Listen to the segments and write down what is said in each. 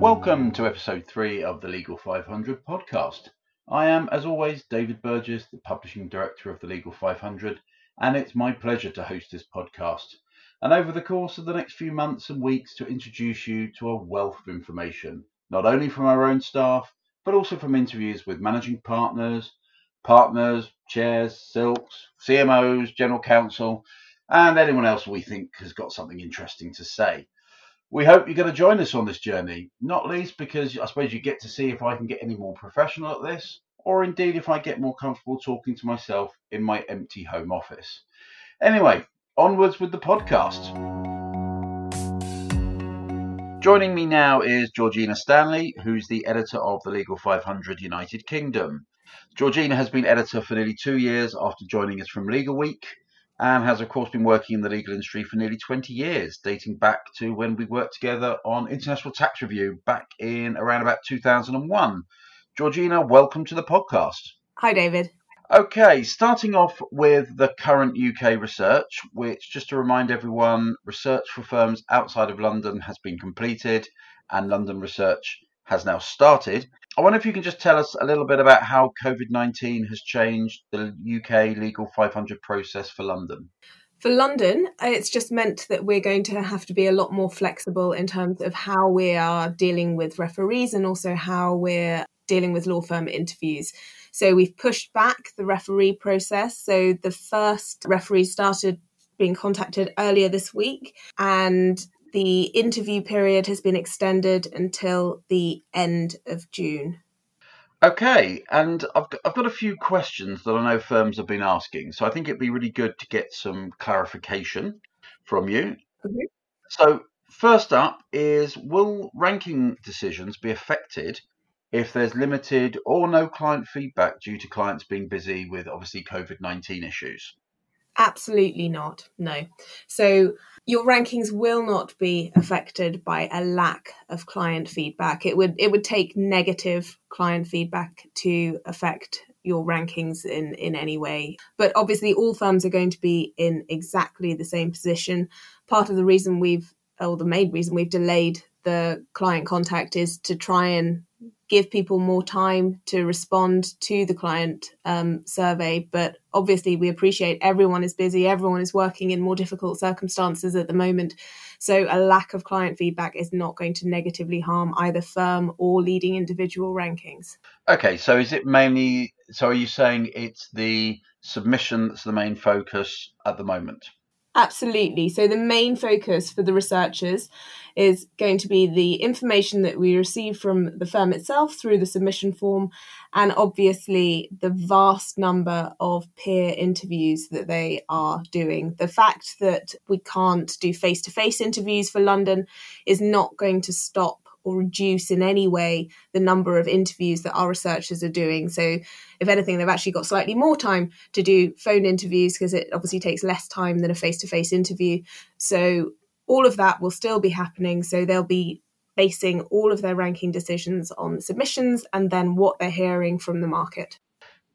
Welcome to episode three of the Legal 500 podcast. I am, as always, David Burgess, the publishing director of the Legal 500, and it's my pleasure to host this podcast. And over the course of the next few months and weeks, to introduce you to a wealth of information, not only from our own staff, but also from interviews with managing partners, partners, chairs, silks, CMOs, general counsel, and anyone else we think has got something interesting to say. We hope you're going to join us on this journey, not least because I suppose you get to see if I can get any more professional at this, or indeed if I get more comfortable talking to myself in my empty home office. Anyway, onwards with the podcast. Joining me now is Georgina Stanley, who's the editor of the Legal 500 United Kingdom. Georgina has been editor for nearly two years after joining us from Legal Week and has, of course, been working in the legal industry for nearly 20 years, dating back to when we worked together on International Tax Review back in around about 2001. Georgina, welcome to the podcast. Hi, David. Okay, starting off with the current UK research, which, just to remind everyone, research for firms outside of London has been completed and London research has now started. I wonder if you can just tell us a little bit about how COVID 19 has changed the UK Legal 500 process for London. For London, uh, it's just meant that we're going to have to be a lot more flexible in terms of how we are dealing with referees and also how we're dealing with law firm interviews. So we've pushed back the referee process. So the first referee started being contacted earlier this week, and the interview period has been extended until the end of June. Okay, and I've got, I've got a few questions that I know firms have been asking, so I think it'd be really good to get some clarification from you. Okay. So, first up is Will ranking decisions be affected if there's limited or no client feedback due to clients being busy with obviously COVID 19 issues? Absolutely not. No. So your rankings will not be affected by a lack of client feedback. It would it would take negative client feedback to affect your rankings in in any way. But obviously all firms are going to be in exactly the same position. Part of the reason we've or the main reason we've delayed the client contact is to try and give people more time to respond to the client um, survey. But obviously, we appreciate everyone is busy, everyone is working in more difficult circumstances at the moment. So, a lack of client feedback is not going to negatively harm either firm or leading individual rankings. Okay, so is it mainly, so are you saying it's the submission that's the main focus at the moment? Absolutely. So, the main focus for the researchers is going to be the information that we receive from the firm itself through the submission form, and obviously the vast number of peer interviews that they are doing. The fact that we can't do face to face interviews for London is not going to stop or reduce in any way the number of interviews that our researchers are doing. So, if anything, they've actually got slightly more time to do phone interviews because it obviously takes less time than a face to face interview. So, all of that will still be happening. So, they'll be basing all of their ranking decisions on submissions and then what they're hearing from the market.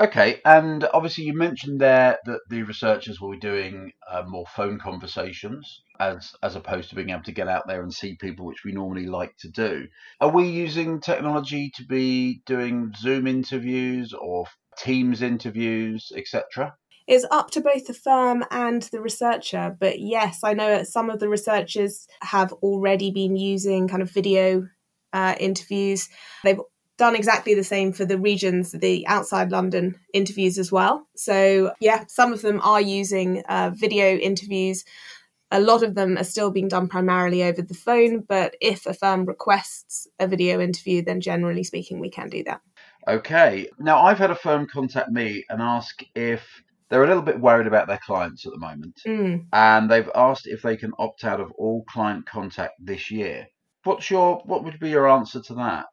Okay, and obviously you mentioned there that the researchers will be doing uh, more phone conversations as as opposed to being able to get out there and see people, which we normally like to do. Are we using technology to be doing Zoom interviews or Teams interviews, etc.? It's up to both the firm and the researcher, but yes, I know some of the researchers have already been using kind of video uh, interviews. They've done exactly the same for the regions, the outside London interviews as well. So, yeah, some of them are using uh, video interviews. A lot of them are still being done primarily over the phone, but if a firm requests a video interview, then generally speaking, we can do that. Okay. Now, I've had a firm contact me and ask if they're a little bit worried about their clients at the moment, Mm. and they've asked if they can opt out of all client contact this year. What's your what would be your answer to that?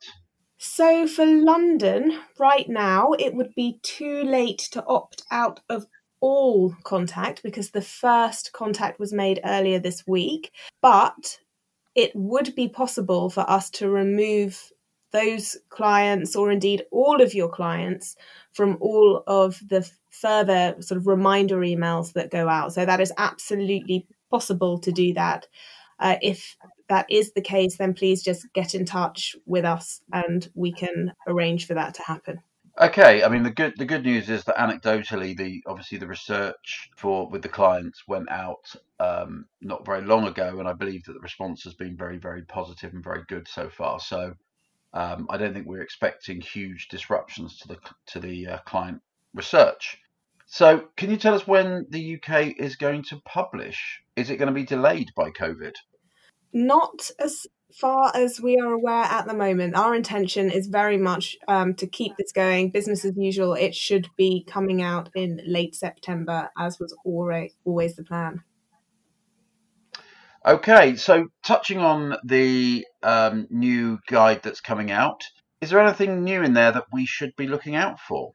So for London, right now, it would be too late to opt out of all contact because the first contact was made earlier this week. But it would be possible for us to remove those clients, or indeed all of your clients, from all of the further sort of reminder emails that go out. So that is absolutely possible to do that. Uh, if that is the case, then please just get in touch with us and we can arrange for that to happen. Okay, I mean the good the good news is that anecdotally, the obviously the research for with the clients went out um, not very long ago, and I believe that the response has been very very positive and very good so far. So um, I don't think we're expecting huge disruptions to the to the uh, client research. So can you tell us when the UK is going to publish? Is it going to be delayed by COVID? Not as far as we are aware at the moment, our intention is very much um, to keep this going, business as usual. It should be coming out in late September, as was always, always the plan. Okay, so touching on the um, new guide that's coming out, is there anything new in there that we should be looking out for?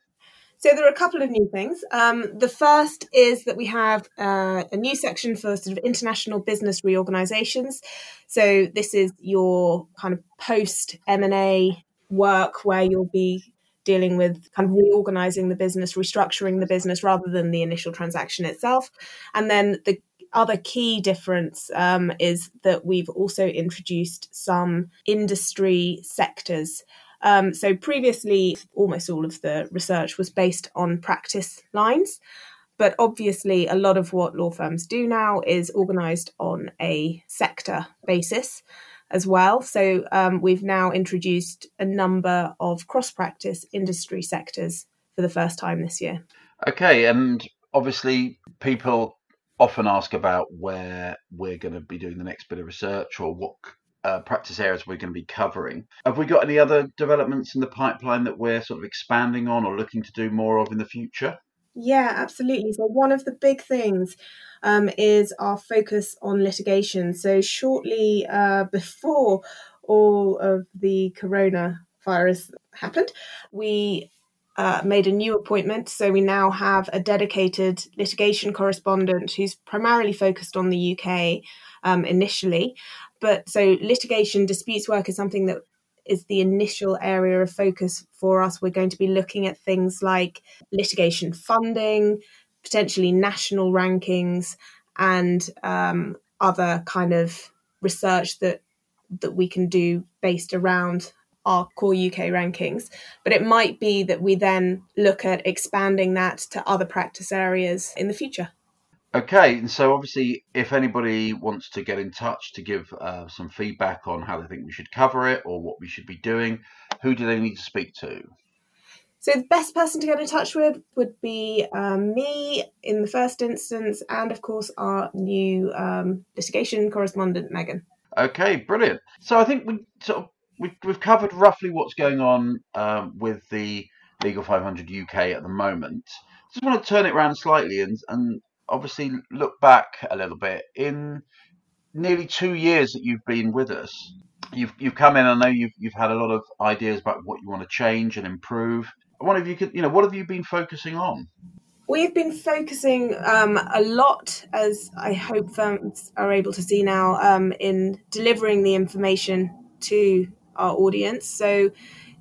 So there are a couple of new things. Um, the first is that we have uh, a new section for sort of international business reorganizations. So this is your kind of post M and A work where you'll be dealing with kind of reorganizing the business, restructuring the business rather than the initial transaction itself. And then the other key difference um, is that we've also introduced some industry sectors um, so previously, almost all of the research was based on practice lines. But obviously, a lot of what law firms do now is organized on a sector basis as well. So um, we've now introduced a number of cross practice industry sectors for the first time this year. Okay, and obviously, people often ask about where we're going to be doing the next bit of research or what uh, practice areas we're going to be covering. Have we got any other developments in the pipeline that we're sort of expanding on or looking to do more of in the future? Yeah, absolutely. So, one of the big things um, is our focus on litigation. So, shortly uh, before all of the coronavirus happened, we uh, made a new appointment. So we now have a dedicated litigation correspondent who's primarily focused on the UK um, initially. But so litigation disputes work is something that is the initial area of focus for us. We're going to be looking at things like litigation funding, potentially national rankings, and um, other kind of research that that we can do based around our core UK rankings. But it might be that we then look at expanding that to other practice areas in the future. Okay, and so obviously, if anybody wants to get in touch to give uh, some feedback on how they think we should cover it or what we should be doing, who do they need to speak to? So the best person to get in touch with would be um, me in the first instance, and of course our new um, litigation correspondent Megan. Okay, brilliant. So I think we sort of we've, we've covered roughly what's going on um, with the Legal 500 UK at the moment. Just want to turn it around slightly and, and obviously look back a little bit in nearly two years that you've been with us. You've you've come in. I know you've you've had a lot of ideas about what you want to change and improve. One of you could, you know, what have you been focusing on? We've been focusing um, a lot, as I hope firms are able to see now, um, in delivering the information to our audience. So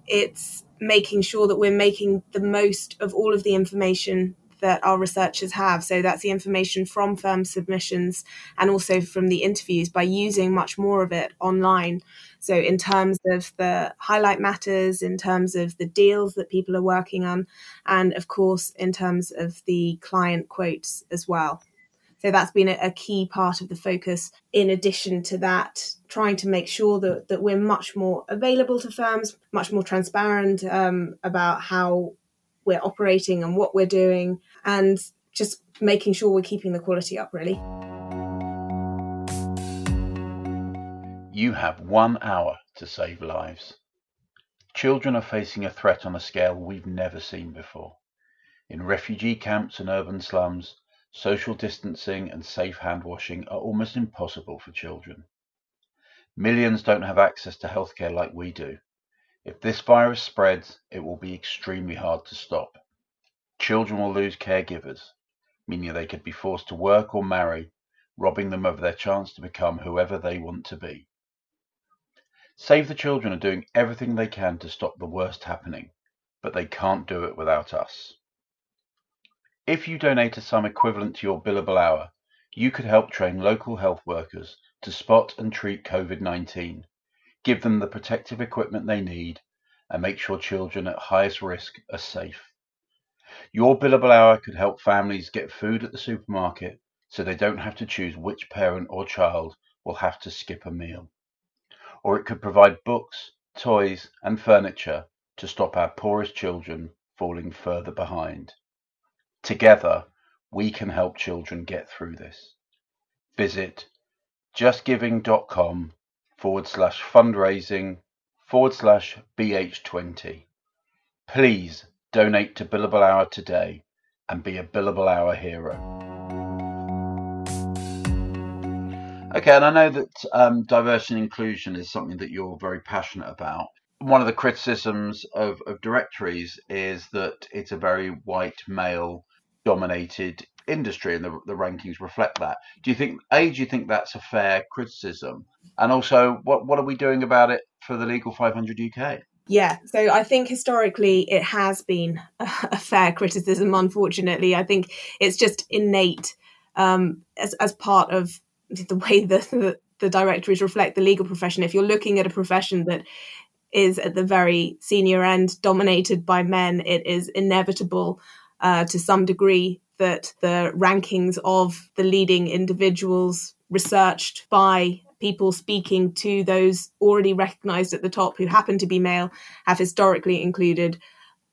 it's making sure that we're making the most of all of the information that our researchers have. So that's the information from firm submissions and also from the interviews by using much more of it online. So, in terms of the highlight matters, in terms of the deals that people are working on, and of course, in terms of the client quotes as well. So that's been a, key part of the focus. In addition to that, trying to make sure that, that we're much more available to firms, much more transparent um, about how we're operating and what we're doing, and just making sure we're keeping the quality up, really. You have one hour to save lives. Children are facing a threat on a scale we've never seen before. In refugee camps and urban slums, social distancing and safe hand washing are almost impossible for children. Millions don't have access to healthcare like we do. If this virus spreads, it will be extremely hard to stop. Children will lose caregivers, meaning they could be forced to work or marry, robbing them of their chance to become whoever they want to be. Save the Children are doing everything they can to stop the worst happening, but they can't do it without us. If you donate a sum equivalent to your billable hour, you could help train local health workers to spot and treat COVID 19, give them the protective equipment they need, and make sure children at highest risk are safe. Your billable hour could help families get food at the supermarket so they don't have to choose which parent or child will have to skip a meal. Or it could provide books, toys, and furniture to stop our poorest children falling further behind. Together, we can help children get through this. Visit justgiving.com forward slash fundraising forward slash BH20. Please donate to Billable Hour today and be a Billable Hour hero. Okay, and I know that um, diversity and inclusion is something that you're very passionate about. One of the criticisms of, of directories is that it's a very white male dominated industry and the, the rankings reflect that. Do you think, A, do you think that's a fair criticism? And also, what, what are we doing about it for the Legal 500 UK? Yeah, so I think historically it has been a, fair criticism, unfortunately. I think it's just innate um, as, as part of the way the, the, the directories reflect the legal profession. If you're looking at a profession that is at the very senior end dominated by men, it is inevitable uh, to some degree that the rankings of the leading individuals researched by people speaking to those already recognized at the top who happen to be male have historically included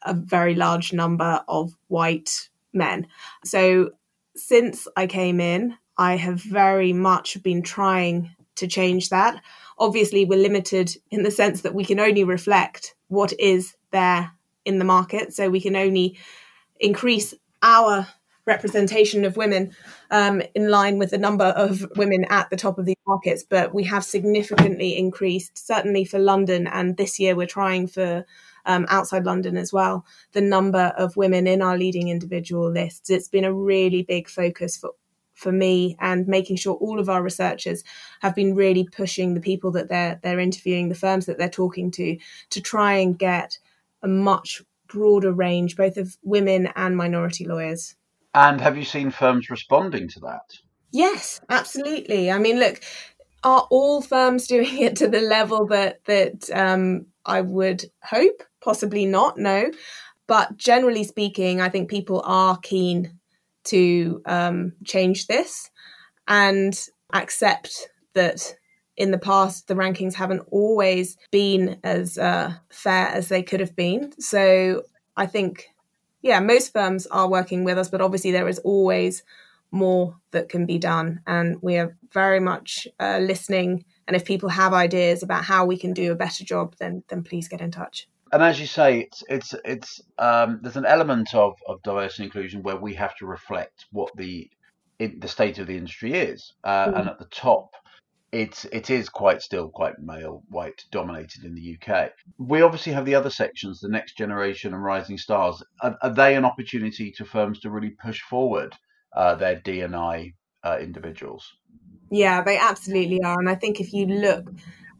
a very large number of white men. So since I came in, I have very much been trying to change that. Obviously, we're limited in the sense that we can only reflect what is there in the market. So we can only increase our representation of women um, in line with the number of women at the top of these markets. But we have significantly increased, certainly for London, and this year we're trying for um, outside London as well, the number of women in our leading individual lists. It's been a really big focus for for me and making sure all of our researchers have been really pushing the people that they're they're interviewing the firms that they're talking to to try and get a much broader range both of women and minority lawyers and have you seen firms responding to that? Yes absolutely. I mean look are all firms doing it to the level that that um, i would hope? Possibly not no. But generally speaking i think people are keen to um, change this and accept that in the past the rankings haven't always been as uh, fair as they could have been. So I think, yeah, most firms are working with us, but obviously there is always more that can be done. And we are very much uh, listening. And if people have ideas about how we can do a better job, then then please get in touch and as you say, it's it's it's um, there's an element of of diversity and inclusion where we have to reflect what the in, the state of the industry is, uh, mm. and at the top, it's it is quite still quite male white dominated in the UK. We obviously have the other sections, the next generation and rising stars. Are, are they an opportunity to firms to really push forward uh, their DNI uh, individuals? Yeah, they absolutely are, and I think if you look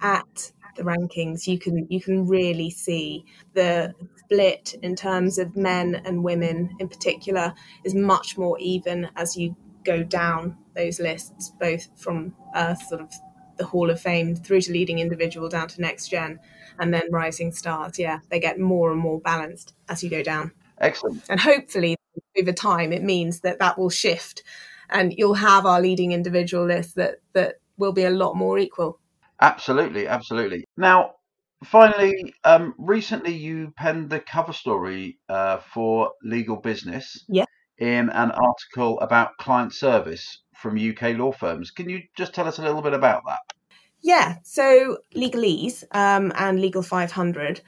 at the rankings, you can you can really see the split in terms of men and women in particular is much more even as you go down those lists, both from uh, sort of the Hall of Fame through to leading individual down to next gen, and then rising stars. Yeah, they get more and more balanced as you go down. Excellent. And hopefully, over time, it means that that will shift, and you'll have our leading individual list that that will be a lot more equal. Absolutely, absolutely. Now, finally, um, recently you penned the cover story uh, for Legal Business yeah. in an article about client service from UK law firms. Can you just tell us a little bit about that? Yeah, so Legalease um, and Legal 500,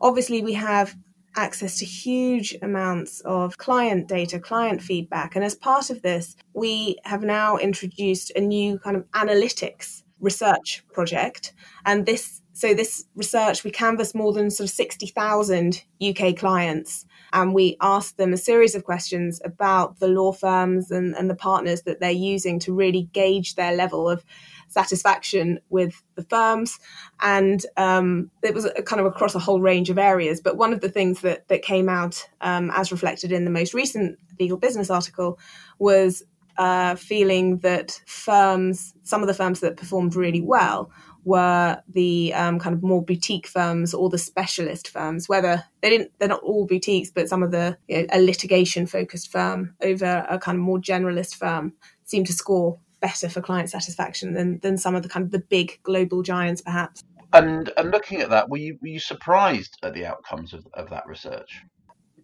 obviously we have access to huge amounts of client data, client feedback. And as part of this, we have now introduced a new kind of analytics research project. And this, so this research, we canvassed more than sort of 60,000 UK clients and we asked them a series of questions about the law firms and, and the partners that they're using to really gauge their level of satisfaction with the firms. And um, it was kind of across a whole range of areas. But one of the things that, that came out, um, as reflected in the most recent legal business article, was uh, feeling that firms, some of the firms that performed really well, were the um, kind of more boutique firms or the specialist firms. Whether they didn't, they're not all boutiques, but some of the you know, a litigation focused firm over a kind of more generalist firm seem to score better for client satisfaction than than some of the kind of the big global giants, perhaps. And and looking at that, were you were you surprised at the outcomes of, of that research?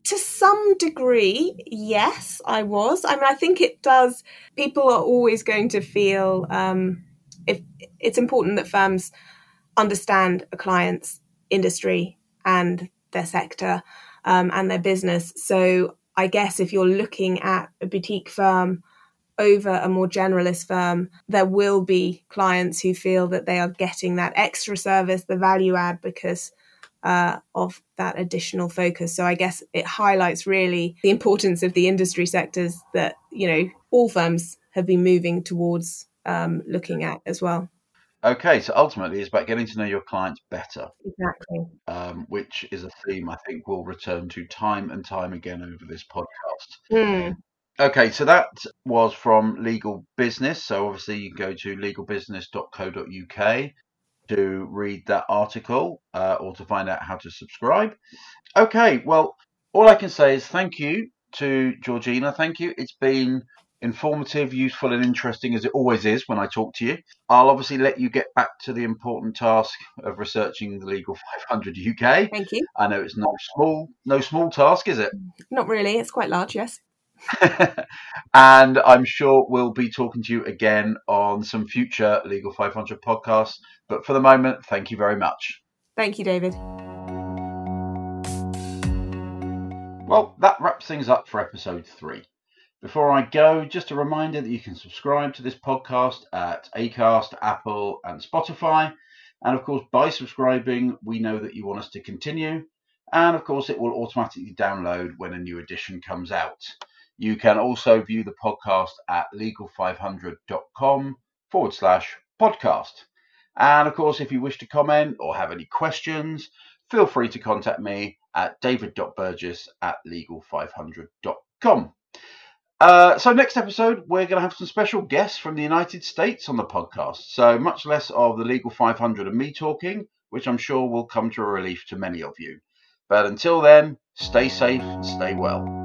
To some degree, yes, I was. I mean, I think it does. People are always going to feel um, if it's important that firms understand a client's industry and their sector um, and their business. So I guess if you're looking at a boutique firm over a more generalist firm, there will be clients who feel that they are getting that extra service, the value add, because uh, of that additional focus. So I guess it highlights really the importance of the industry sectors that you know all firms have been moving towards um, looking at as well. Okay, so ultimately it's about getting to know your clients better. Exactly. Um, which is a theme I think we'll return to time and time again over this podcast. Mm. Okay, so that was from Legal Business. So obviously you can go to legalbusiness.co.uk to read that article uh, or to find out how to subscribe. Okay, well, all I can say is thank you to Georgina. Thank you. It's been informative, useful, and interesting as it always is when I talk to you. I'll obviously let you get back to the important task of researching the Legal 500 UK. Thank you. I know it's no small, no small task, is it? Not really. It's quite large, yes. and I'm sure we'll be talking to you again on some future Legal 500 podcasts. But for the moment, thank you very much. Thank you, David. Well, that wraps things up for episode three. Before I go, just a reminder that you can subscribe to this podcast at Acast, Apple, and Spotify. And of course, by subscribing, we know that you want us to continue. And of course, it will automatically download when a new edition comes out. You can also view the podcast at legal500.com forward slash podcast. And of course, if you wish to comment or have any questions, feel free to contact me at david.burgess at legal500.com. Uh, so, next episode, we're going to have some special guests from the United States on the podcast. So, much less of the Legal 500 and me talking, which I'm sure will come to a relief to many of you. But until then, stay safe, stay well.